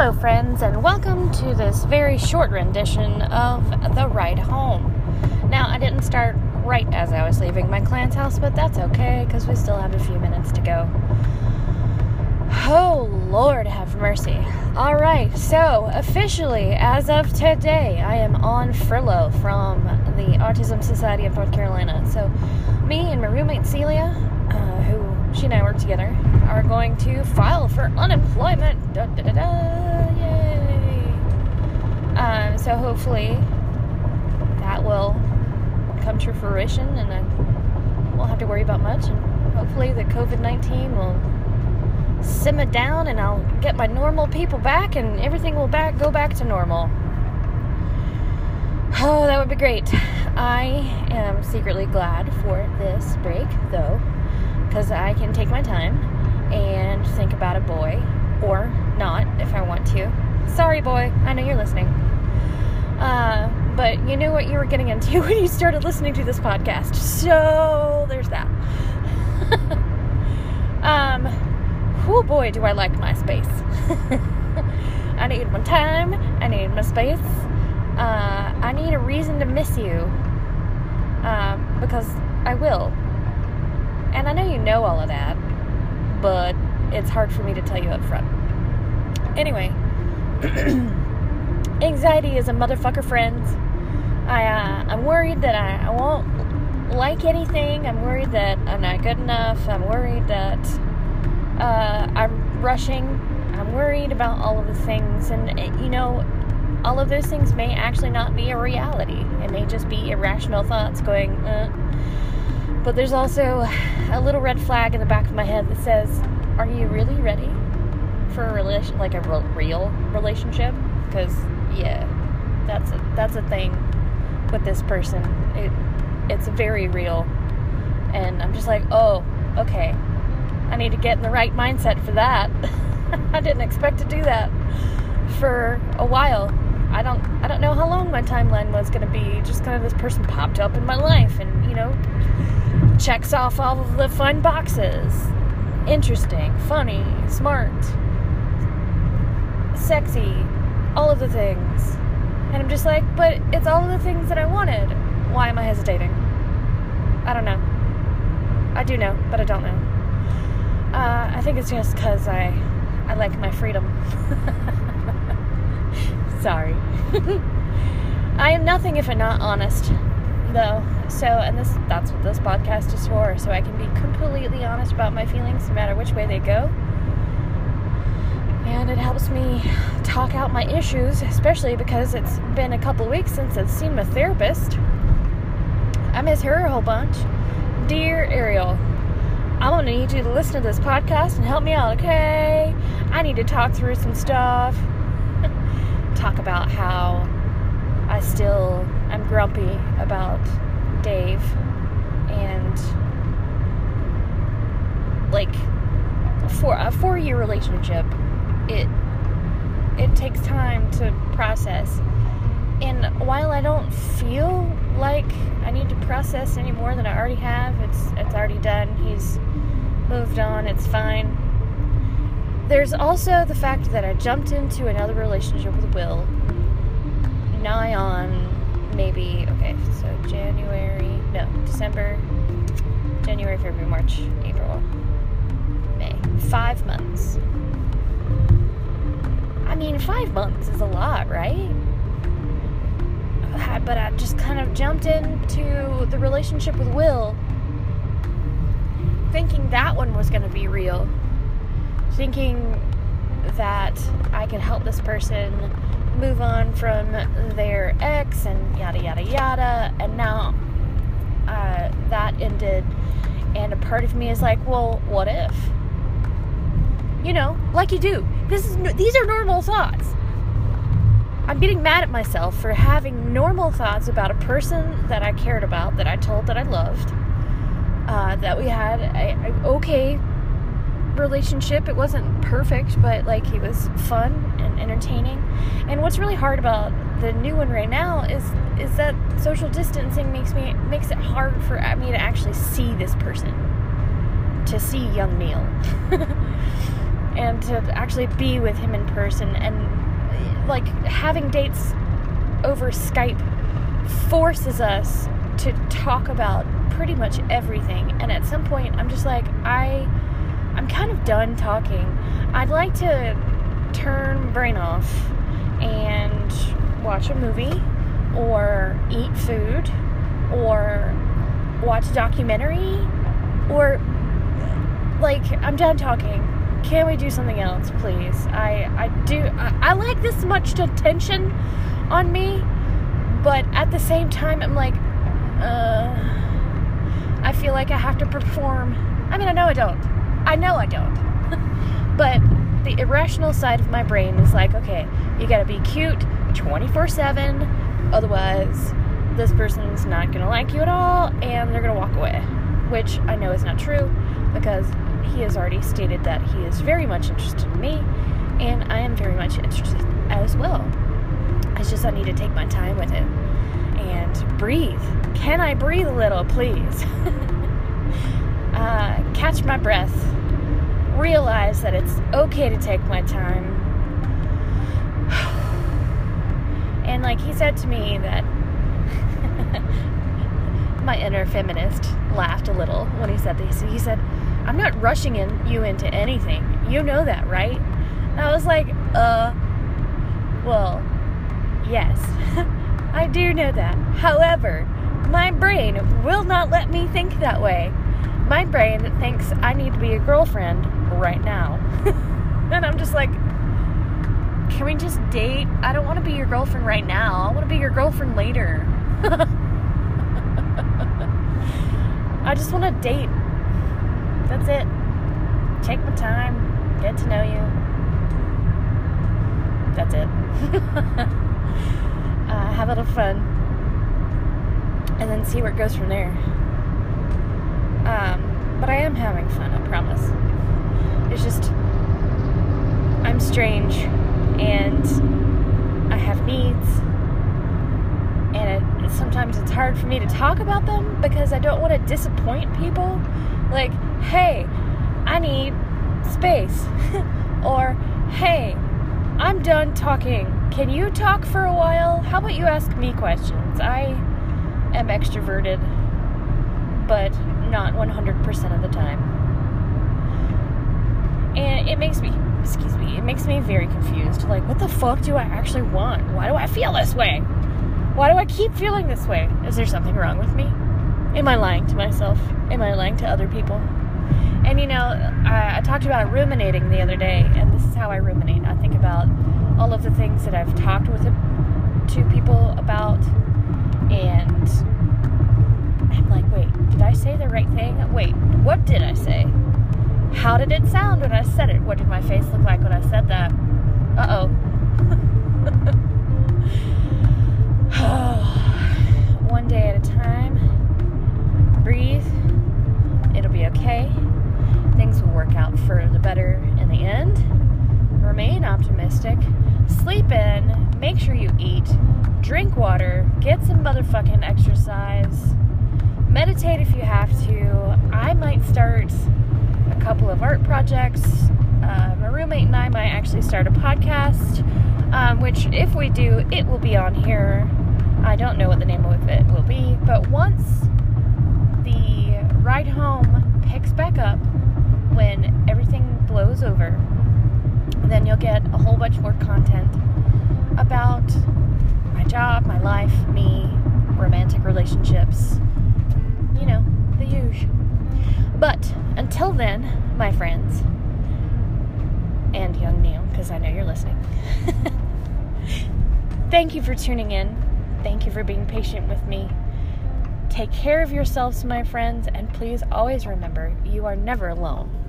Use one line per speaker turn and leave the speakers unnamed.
Hello, friends, and welcome to this very short rendition of The Ride Home. Now, I didn't start right as I was leaving my clan's house, but that's okay because we still have a few minutes to go. Oh, Lord, have mercy. All right, so officially, as of today, I am on furlough from the Autism Society of North Carolina. So, me and my roommate Celia, uh, who she and I work together, are going to file for unemployment. Da, da, da, da, yay! Um, so, hopefully, that will come to fruition and I won't have to worry about much. And hopefully, the COVID 19 will simmer down and I'll get my normal people back and everything will back go back to normal. Oh, that would be great. I am secretly glad for this break though, because I can take my time and think about a boy or not if I want to. Sorry, boy, I know you're listening. Uh, but you knew what you were getting into when you started listening to this podcast. So there's that. um, oh boy, do I like my space. I need my time. I need my space. Uh, I need a reason to miss you. Um, because I will. And I know you know all of that, but it's hard for me to tell you up front. Anyway, anxiety is a motherfucker, friends. I, uh, I'm worried that I, I won't like anything. I'm worried that I'm not good enough. I'm worried that uh, I'm rushing. I'm worried about all of the things. And, eh, you know, all of those things may actually not be a reality. It may just be irrational thoughts going, uh. But there's also a little red flag in the back of my head that says, Are you really ready for a relation, like a real relationship? Because, yeah, that's a, that's a thing with this person. It it's very real. And I'm just like, oh, okay. I need to get in the right mindset for that. I didn't expect to do that for a while. I don't I don't know how long my timeline was going to be. Just kind of this person popped up in my life and, you know, checks off all of the fun boxes. Interesting, funny, smart, sexy, all of the things. And I'm just like, but it's all of the things that I wanted. Why am I hesitating? I don't know. I do know, but I don't know. Uh, I think it's just because I, I like my freedom. Sorry. I am nothing if I'm not honest, though. So, and this that's what this podcast is for, so I can be completely honest about my feelings no matter which way they go. And it helps me talk out my issues, especially because it's been a couple weeks since I've seen my therapist. I miss her a whole bunch. Dear Ariel, I'm gonna need you to listen to this podcast and help me out, okay? I need to talk through some stuff. Talk about how I still am grumpy about Dave and like for a four year relationship it it takes time to process and while I don't feel like I need to process any more than I already have, it's it's already done. He's moved on. It's fine. There's also the fact that I jumped into another relationship with Will. Nigh on maybe okay, so January, no, December, January, February, March, April, May. Five months. I mean, five months is a lot, right? But I just kind of jumped into the relationship with Will, thinking that one was going to be real, thinking that I could help this person move on from their ex and yada yada yada. And now uh, that ended, and a part of me is like, well, what if? You know, like you do. This is these are normal thoughts. I'm getting mad at myself for having normal thoughts about a person that I cared about, that I told that I loved, uh, that we had okay relationship. It wasn't perfect, but like it was fun and entertaining. And what's really hard about the new one right now is is that social distancing makes me makes it hard for me to actually see this person, to see young Neil. and to actually be with him in person and like having dates over Skype forces us to talk about pretty much everything and at some point I'm just like I kind of done talking. I'd like to turn brain off and watch a movie or eat food or watch a documentary or like I'm done talking. Can we do something else, please? I I do I, I like this much attention on me, but at the same time I'm like uh I feel like I have to perform. I mean, I know I don't. I know I don't. but the irrational side of my brain is like, okay, you gotta be cute 24 7, otherwise, this person's not gonna like you at all and they're gonna walk away. Which I know is not true because he has already stated that he is very much interested in me and I am very much interested as well. It's just I need to take my time with it and breathe. Can I breathe a little, please? uh, catch my breath. Realize that it's okay to take my time. And like he said to me that my inner feminist laughed a little when he said this. He said, I'm not rushing in you into anything. You know that, right? And I was like, uh, well, yes, I do know that. However, my brain will not let me think that way. My brain thinks I need to be a girlfriend right now. and I'm just like, can we just date? I don't want to be your girlfriend right now. I want to be your girlfriend later. I just want to date. That's it. Take my time, get to know you. That's it. uh, have a little fun, and then see where it goes from there. Am having fun, I promise. It's just, I'm strange, and I have needs, and it, sometimes it's hard for me to talk about them because I don't want to disappoint people. Like, hey, I need space. or, hey, I'm done talking. Can you talk for a while? How about you ask me questions? I am extroverted, but not 100% of the time. And it makes me, excuse me, it makes me very confused. Like, what the fuck do I actually want? Why do I feel this way? Why do I keep feeling this way? Is there something wrong with me? Am I lying to myself? Am I lying to other people? And you know, I, I, talked about ruminating the other day, and this is how I ruminate. I think about all of the things that I've talked with to people about, and I'm like, wait, did I say the right thing? Wait, what did I say? How did it sound when I said it? What did my face look like when I said that? Uh oh. One day at a time. Breathe. It'll be okay. Things will work out for the better in the end. Remain optimistic. Sleep in. Make sure you eat. Drink water. Get some motherfucking exercise. Meditate if you have to. I might start a couple of art projects. Uh, my roommate and I might actually start a podcast, um, which, if we do, it will be on here. I don't know what the name of it will be, but once the ride home picks back up, when everything blows over, then you'll get a whole bunch more content about my job, my life, me, romantic relationships, you know, the usual. But until then, my friends, and young Neil, because I know you're listening, thank you for tuning in. Thank you for being patient with me. Take care of yourselves, my friends, and please always remember you are never alone.